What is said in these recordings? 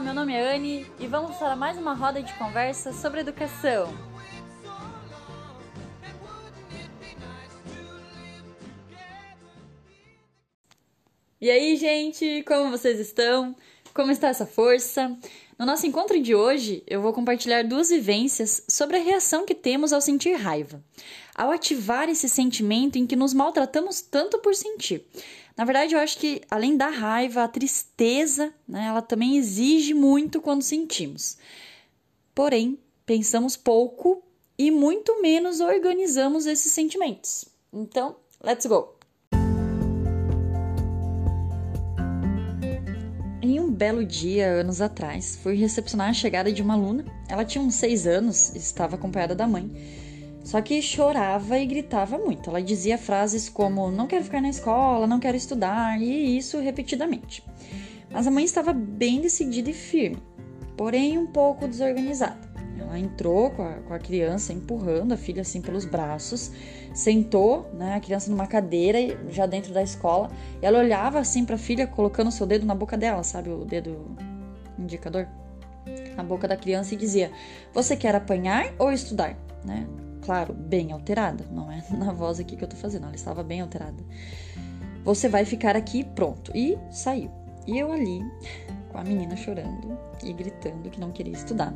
Meu nome é Anne e vamos para mais uma roda de conversa sobre educação. E aí, gente, como vocês estão? Como está essa força? No nosso encontro de hoje, eu vou compartilhar duas vivências sobre a reação que temos ao sentir raiva, ao ativar esse sentimento em que nos maltratamos tanto por sentir. Na verdade, eu acho que além da raiva, a tristeza, né, ela também exige muito quando sentimos. Porém, pensamos pouco e muito menos organizamos esses sentimentos. Então, let's go! Em um belo dia, anos atrás, fui recepcionar a chegada de uma aluna. Ela tinha uns seis anos e estava acompanhada da mãe. Só que chorava e gritava muito. Ela dizia frases como: Não quero ficar na escola, não quero estudar, e isso repetidamente. Mas a mãe estava bem decidida e firme, porém um pouco desorganizada. Ela entrou com a, com a criança, empurrando a filha assim pelos braços, sentou né, a criança numa cadeira já dentro da escola, e ela olhava assim para a filha, colocando o seu dedo na boca dela, sabe, o dedo indicador, na boca da criança e dizia: Você quer apanhar ou estudar? Né? Claro, bem alterada, não é na voz aqui que eu tô fazendo, ela estava bem alterada. Você vai ficar aqui pronto. E saiu. E eu ali, com a menina chorando e gritando que não queria estudar.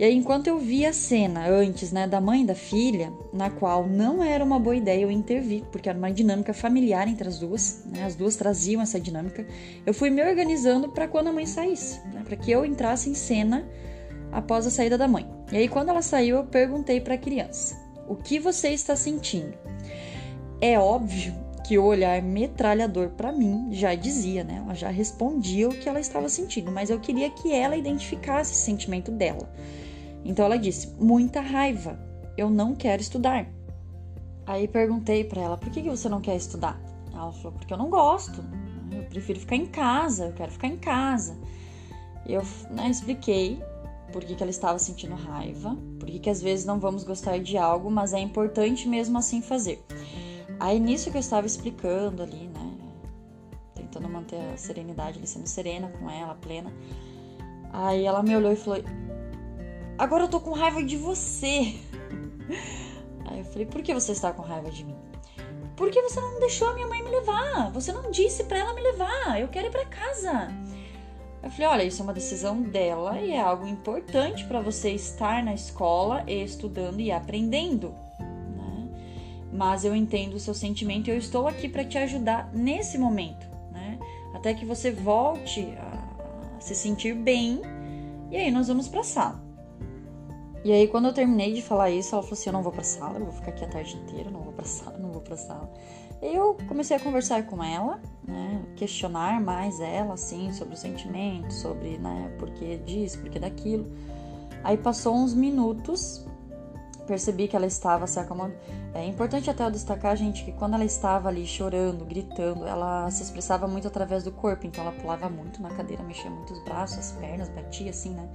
E aí, enquanto eu vi a cena antes, né, da mãe e da filha, na qual não era uma boa ideia eu intervir, porque era uma dinâmica familiar entre as duas, né, as duas traziam essa dinâmica, eu fui me organizando para quando a mãe saísse, né, para que eu entrasse em cena após a saída da mãe. E aí, quando ela saiu, eu perguntei para a criança: O que você está sentindo? É óbvio que o olhar metralhador para mim já dizia, né? Ela já respondia o que ela estava sentindo, mas eu queria que ela identificasse esse sentimento dela. Então ela disse: muita raiva, eu não quero estudar. Aí perguntei para ela: por que você não quer estudar? Ela falou: porque eu não gosto, eu prefiro ficar em casa, eu quero ficar em casa. Eu né, expliquei por que, que ela estava sentindo raiva, por que, que às vezes não vamos gostar de algo, mas é importante mesmo assim fazer. Aí nisso que eu estava explicando ali, né, tentando manter a serenidade, ali sendo serena com ela, plena. Aí ela me olhou e falou: Agora eu tô com raiva de você. Aí eu falei: Por que você está com raiva de mim? Porque você não deixou a minha mãe me levar. Você não disse para ela me levar. Eu quero ir para casa. Eu falei: olha, isso é uma decisão dela e é algo importante para você estar na escola estudando e aprendendo. Né? Mas eu entendo o seu sentimento e eu estou aqui para te ajudar nesse momento, né? Até que você volte a, se sentir bem e aí nós vamos para a sala. E aí quando eu terminei de falar isso, ela falou assim: "Eu não vou para a sala, eu vou ficar aqui a tarde inteira, não vou para a sala, não vou para a sala". Eu comecei a conversar com ela, né, questionar mais ela, assim, sobre o sentimento, sobre, né, por que disso, por que daquilo. Aí passou uns minutos, percebi que ela estava se acalmando. É importante até eu destacar, gente, que quando ela estava ali chorando, gritando, ela se expressava muito através do corpo, então ela pulava muito na cadeira, mexia muito os braços, as pernas, batia assim, né?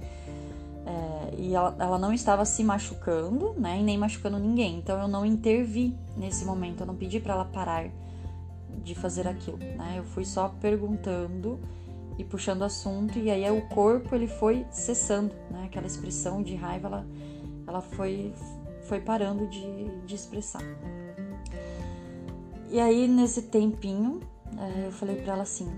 É, e ela, ela, não estava se machucando, né? E nem machucando ninguém. Então eu não intervi nesse momento, eu não pedi para ela parar de fazer aquilo, né? Eu fui só perguntando e puxando assunto e aí o corpo ele foi cessando, né? Aquela expressão de raiva ela, ela foi foi parando de, de expressar. E aí nesse tempinho é, eu falei para ela assim,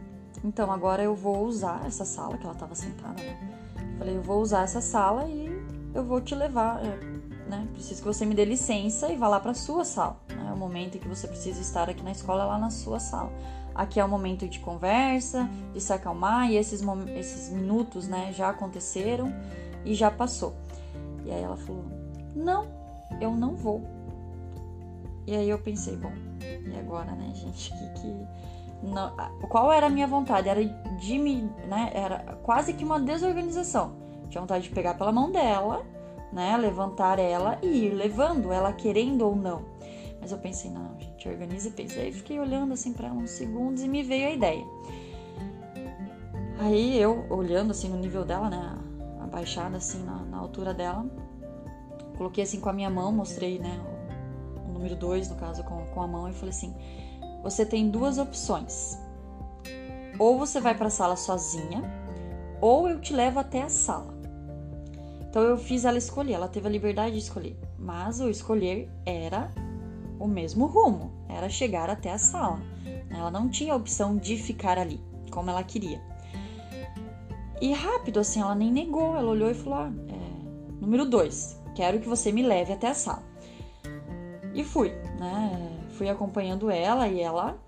então agora eu vou usar essa sala que ela estava sentada, né? Falei, eu vou usar essa sala e eu vou te levar, é, né? Preciso que você me dê licença e vá lá para sua sala. Né? É o momento em que você precisa estar aqui na escola, é lá na sua sala. Aqui é o momento de conversa, de se acalmar e esses, esses minutos, né, já aconteceram e já passou. E aí ela falou: Não, eu não vou. E aí eu pensei: Bom, e agora, né, gente? Que, que não, qual era a minha vontade? Era de me, né? Era quase que uma desorganização. Tinha vontade de pegar pela mão dela, né? Levantar ela e ir levando, ela querendo ou não. Mas eu pensei, não, gente, organiza e pensa. Aí fiquei olhando assim para uns segundos e me veio a ideia. Aí eu, olhando assim no nível dela, né? Abaixada assim na, na altura dela, coloquei assim com a minha mão, mostrei, né? O, o número 2, no caso, com, com a mão, e falei assim: você tem duas opções. Ou você vai para a sala sozinha, ou eu te levo até a sala. Então eu fiz ela escolher, ela teve a liberdade de escolher, mas o escolher era o mesmo rumo, era chegar até a sala. Ela não tinha a opção de ficar ali, como ela queria. E rápido, assim, ela nem negou, ela olhou e falou: ah, é, número dois, quero que você me leve até a sala. E fui, né? Fui acompanhando ela e ela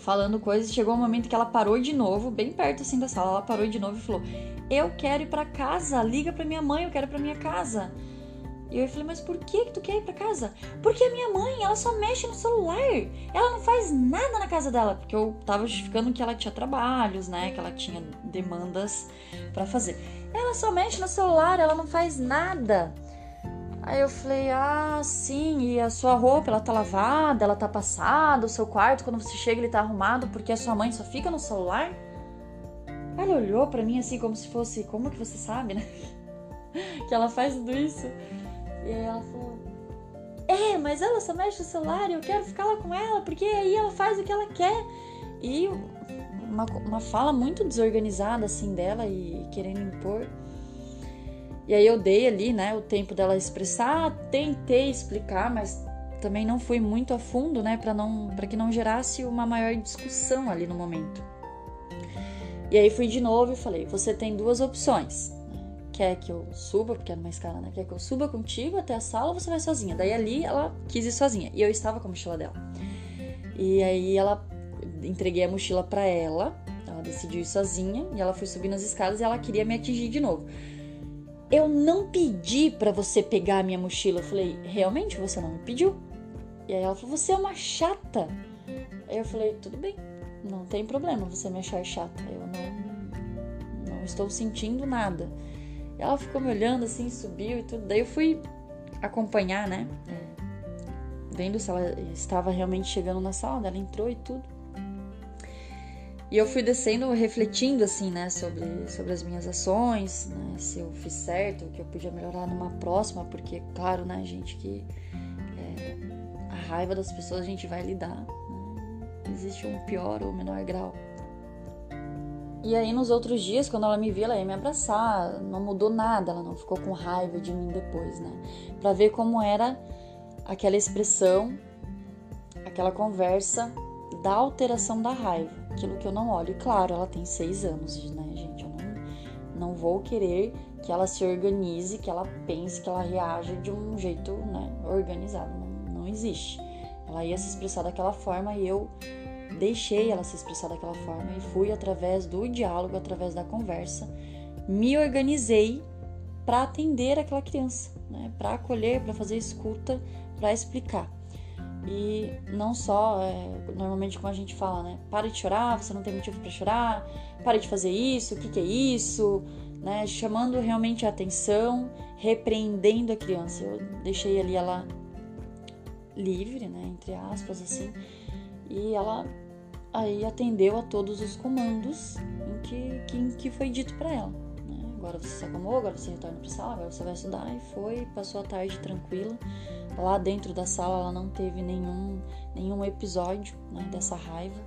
falando coisas. Chegou um momento que ela parou de novo, bem perto assim da sala. Ela parou de novo e falou: Eu quero ir para casa, liga para minha mãe, eu quero ir para minha casa. E eu falei, mas por que, que tu quer ir pra casa? Porque a minha mãe, ela só mexe no celular. Ela não faz nada na casa dela. Porque eu tava justificando que ela tinha trabalhos, né? Que ela tinha demandas para fazer. Ela só mexe no celular, ela não faz nada. Aí eu falei, ah, sim, e a sua roupa, ela tá lavada, ela tá passada, o seu quarto, quando você chega, ele tá arrumado porque a sua mãe só fica no celular? Ela olhou para mim assim, como se fosse, como que você sabe, né? que ela faz tudo isso. E aí ela falou, é, mas ela só mexe no celular e eu quero ficar lá com ela, porque aí ela faz o que ela quer. E uma, uma fala muito desorganizada, assim, dela e querendo impor. E aí eu dei ali, né, o tempo dela expressar, tentei explicar, mas também não fui muito a fundo, né, para não para que não gerasse uma maior discussão ali no momento. E aí fui de novo e falei: "Você tem duas opções. Quer que eu suba, porque era uma escala, né? Quer que eu suba contigo até a sala ou você vai sozinha?" Daí ali ela quis ir sozinha e eu estava com a mochila dela. E aí ela entreguei a mochila para ela, ela decidiu ir sozinha e ela foi subindo as escadas e ela queria me atingir de novo eu não pedi para você pegar a minha mochila. Eu falei, realmente você não me pediu? E aí ela falou, você é uma chata. Aí eu falei, tudo bem, não tem problema você me achar chata. Eu não, não estou sentindo nada. E ela ficou me olhando assim, subiu e tudo. Daí eu fui acompanhar, né? É, vendo se ela estava realmente chegando na sala. Ela entrou e tudo. E eu fui descendo, refletindo assim, né, sobre, sobre as minhas ações, né, se eu fiz certo, o que eu podia melhorar numa próxima, porque, claro, né, gente, que é, a raiva das pessoas a gente vai lidar, né? existe um pior ou menor grau. E aí, nos outros dias, quando ela me viu, ela ia me abraçar, não mudou nada, ela não ficou com raiva de mim depois, né, pra ver como era aquela expressão, aquela conversa da alteração da raiva, aquilo que eu não olho. E claro, ela tem seis anos, né, gente? Eu não, não vou querer que ela se organize, que ela pense, que ela reaja de um jeito né, organizado. Não, não existe. Ela ia se expressar daquela forma e eu deixei ela se expressar daquela forma e fui através do diálogo, através da conversa, me organizei para atender aquela criança, né? para acolher, para fazer escuta, para explicar. E não só, é, normalmente como a gente fala, né? Pare de chorar, você não tem motivo para chorar, pare de fazer isso, o que, que é isso, né? Chamando realmente a atenção, repreendendo a criança. Eu deixei ali ela livre, né? Entre aspas, assim, e ela aí atendeu a todos os comandos em que, que, que foi dito para ela. Agora você se acalmou, agora você retorna para sala, agora você vai estudar e foi, passou a tarde tranquila Lá dentro da sala ela não teve nenhum, nenhum episódio né, dessa raiva.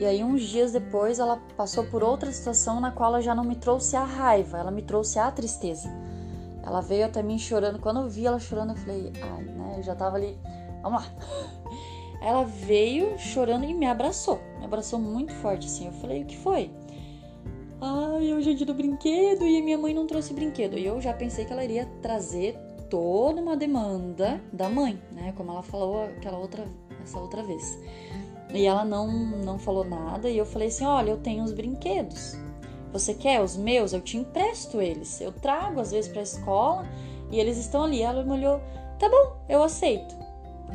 E aí, uns dias depois, ela passou por outra situação na qual ela já não me trouxe a raiva, ela me trouxe a tristeza. Ela veio até mim chorando. Quando eu vi ela chorando, eu falei, ai, né? Eu já tava ali, vamos lá. Ela veio chorando e me abraçou. Me abraçou muito forte, assim. Eu falei, o que foi? Ai, hoje é dia do brinquedo e minha mãe não trouxe brinquedo. E eu já pensei que ela iria trazer toda uma demanda da mãe, né? Como ela falou aquela outra, essa outra vez. E ela não, não falou nada e eu falei assim: olha, eu tenho os brinquedos. Você quer os meus? Eu te empresto eles. Eu trago às vezes para a escola e eles estão ali. Ela me olhou: tá bom, eu aceito.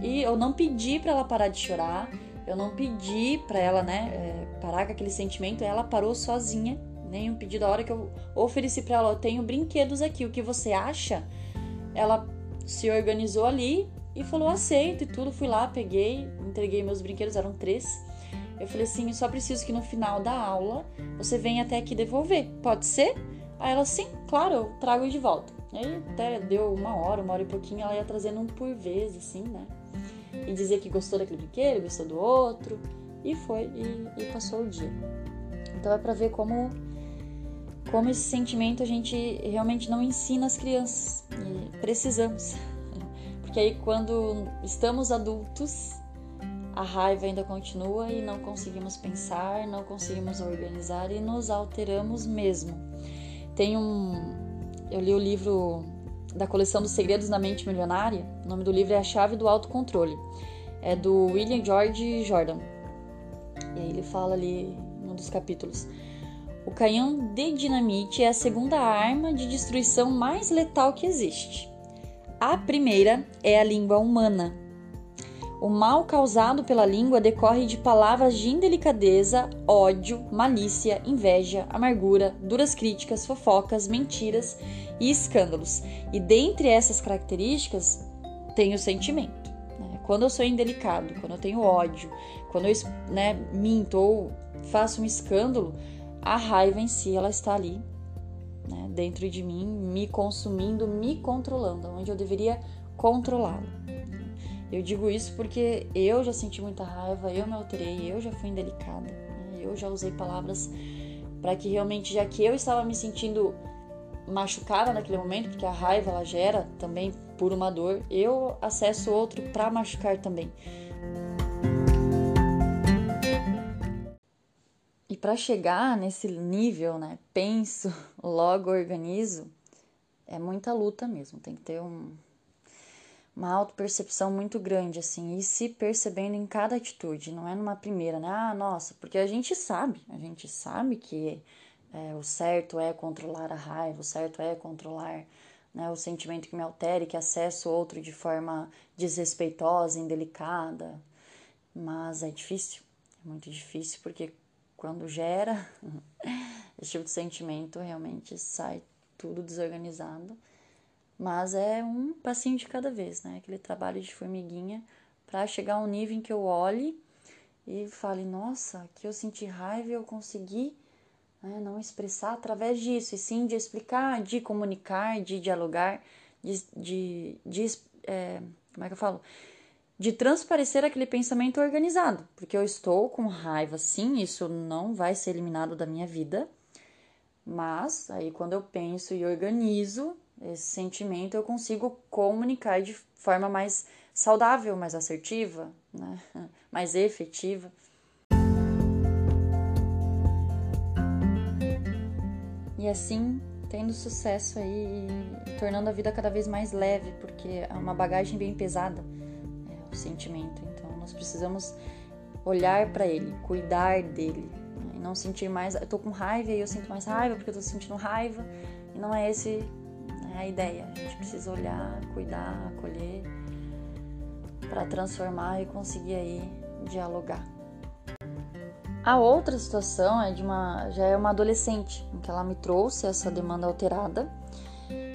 E eu não pedi para ela parar de chorar. Eu não pedi para ela, né, é, parar com aquele sentimento. Ela parou sozinha. Nenhum pedido. A hora que eu ofereci para ela, eu tenho brinquedos aqui. O que você acha? ela se organizou ali e falou aceito e tudo. Fui lá, peguei, entreguei meus brinquedos, eram três. Eu falei assim, eu só preciso que no final da aula você venha até aqui devolver. Pode ser? Aí ela, sim, claro, eu trago de volta. Aí até deu uma hora, uma hora e pouquinho, ela ia trazendo um por vez, assim, né? E dizer que gostou daquele brinquedo, gostou do outro. E foi, e, e passou o dia. Então é pra ver como como esse sentimento a gente realmente não ensina as crianças e precisamos. Porque aí quando estamos adultos, a raiva ainda continua e não conseguimos pensar, não conseguimos organizar e nos alteramos mesmo. Tem um eu li o livro da coleção dos Segredos da Mente Milionária. O nome do livro é A Chave do Autocontrole. É do William George Jordan. E aí ele fala ali num dos capítulos o canhão de dinamite é a segunda arma de destruição mais letal que existe. A primeira é a língua humana. O mal causado pela língua decorre de palavras de indelicadeza, ódio, malícia, inveja, amargura, duras críticas, fofocas, mentiras e escândalos. E dentre essas características tem o sentimento. Né? Quando eu sou indelicado, quando eu tenho ódio, quando eu né, minto ou faço um escândalo, a raiva em si ela está ali, né, dentro de mim, me consumindo, me controlando, onde eu deveria controlá-lo. Eu digo isso porque eu já senti muita raiva, eu me alterei, eu já fui indelicada, eu já usei palavras para que realmente, já que eu estava me sentindo machucada naquele momento, porque a raiva ela gera também por uma dor, eu acesso outro para machucar também. Para chegar nesse nível, né, penso, logo organizo, é muita luta mesmo. Tem que ter um, uma autopercepção muito grande, assim, e se percebendo em cada atitude, não é numa primeira, né? Ah, nossa, porque a gente sabe, a gente sabe que é, o certo é controlar a raiva, o certo é controlar né, o sentimento que me altere, que acesso outro de forma desrespeitosa, indelicada, mas é difícil, é muito difícil, porque quando gera esse tipo de sentimento, realmente sai tudo desorganizado. Mas é um passinho de cada vez, né? Aquele trabalho de formiguinha para chegar a um nível em que eu olhe e fale: nossa, aqui eu senti raiva e eu consegui né, não expressar através disso, e sim de explicar, de comunicar, de dialogar, de. de, de é, como é que eu falo? De transparecer aquele pensamento organizado, porque eu estou com raiva, sim, isso não vai ser eliminado da minha vida, mas aí quando eu penso e organizo esse sentimento, eu consigo comunicar de forma mais saudável, mais assertiva, né? mais efetiva. E assim, tendo sucesso aí, tornando a vida cada vez mais leve, porque é uma bagagem bem pesada sentimento. Então nós precisamos olhar para ele, cuidar dele né? e não sentir mais. Eu tô com raiva e eu sinto mais raiva porque eu tô sentindo raiva e não é esse né, a ideia. A gente precisa olhar, cuidar, acolher para transformar e conseguir aí dialogar. A outra situação é de uma já é uma adolescente, em que ela me trouxe essa demanda alterada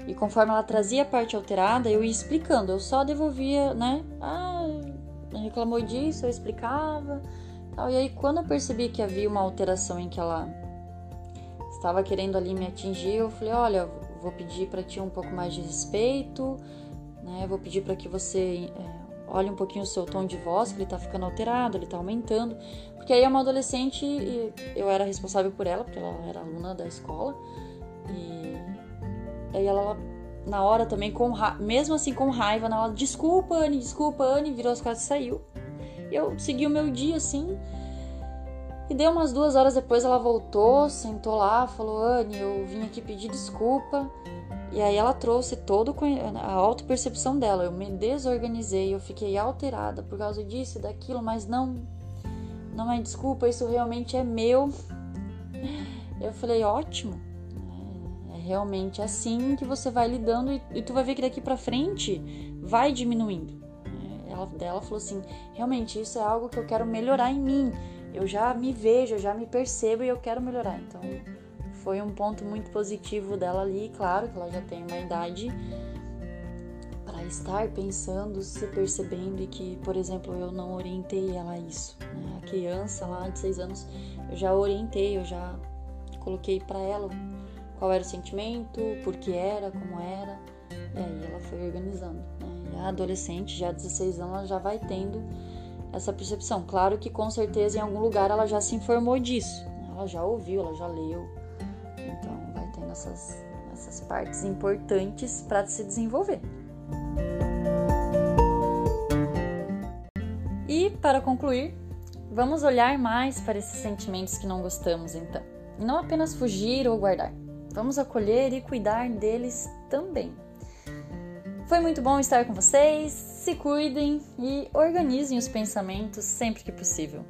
e conforme ela trazia a parte alterada, eu ia explicando. Eu só devolvia, né? Ah, reclamou disso, eu explicava. Tal. E aí, quando eu percebi que havia uma alteração em que ela estava querendo ali me atingir, eu falei: Olha, vou pedir para ti um pouco mais de respeito, né? Vou pedir para que você é, olhe um pouquinho o seu tom de voz, que ele está ficando alterado, ele está aumentando. Porque aí é uma adolescente e eu era responsável por ela, porque ela era aluna da escola. E Aí ela, na hora também, com mesmo assim com raiva, na hora, desculpa, Anne, desculpa, Anne, virou as costas e saiu. Eu segui o meu dia assim. E deu umas duas horas depois ela voltou, sentou lá, falou: Anne, eu vim aqui pedir desculpa. E aí ela trouxe todo a auto-percepção dela. Eu me desorganizei, eu fiquei alterada por causa disso e daquilo, mas não, não é desculpa, isso realmente é meu. Eu falei: ótimo realmente assim que você vai lidando e, e tu vai ver que daqui para frente vai diminuindo. É, ela, ela falou assim: realmente isso é algo que eu quero melhorar em mim. Eu já me vejo, eu já me percebo e eu quero melhorar. Então foi um ponto muito positivo dela ali. Claro que ela já tem uma idade para estar pensando, se percebendo e que, por exemplo, eu não orientei ela a isso. Né? A criança lá de seis anos, eu já orientei, eu já coloquei para ela qual era o sentimento, por que era, como era. E aí ela foi organizando. Né? E a adolescente, já 16 anos, ela já vai tendo essa percepção. Claro que com certeza em algum lugar ela já se informou disso. Né? Ela já ouviu, ela já leu. Então vai nessas, nessas partes importantes para se desenvolver. E para concluir, vamos olhar mais para esses sentimentos que não gostamos então. E não apenas fugir ou guardar. Vamos acolher e cuidar deles também. Foi muito bom estar com vocês. Se cuidem e organizem os pensamentos sempre que possível.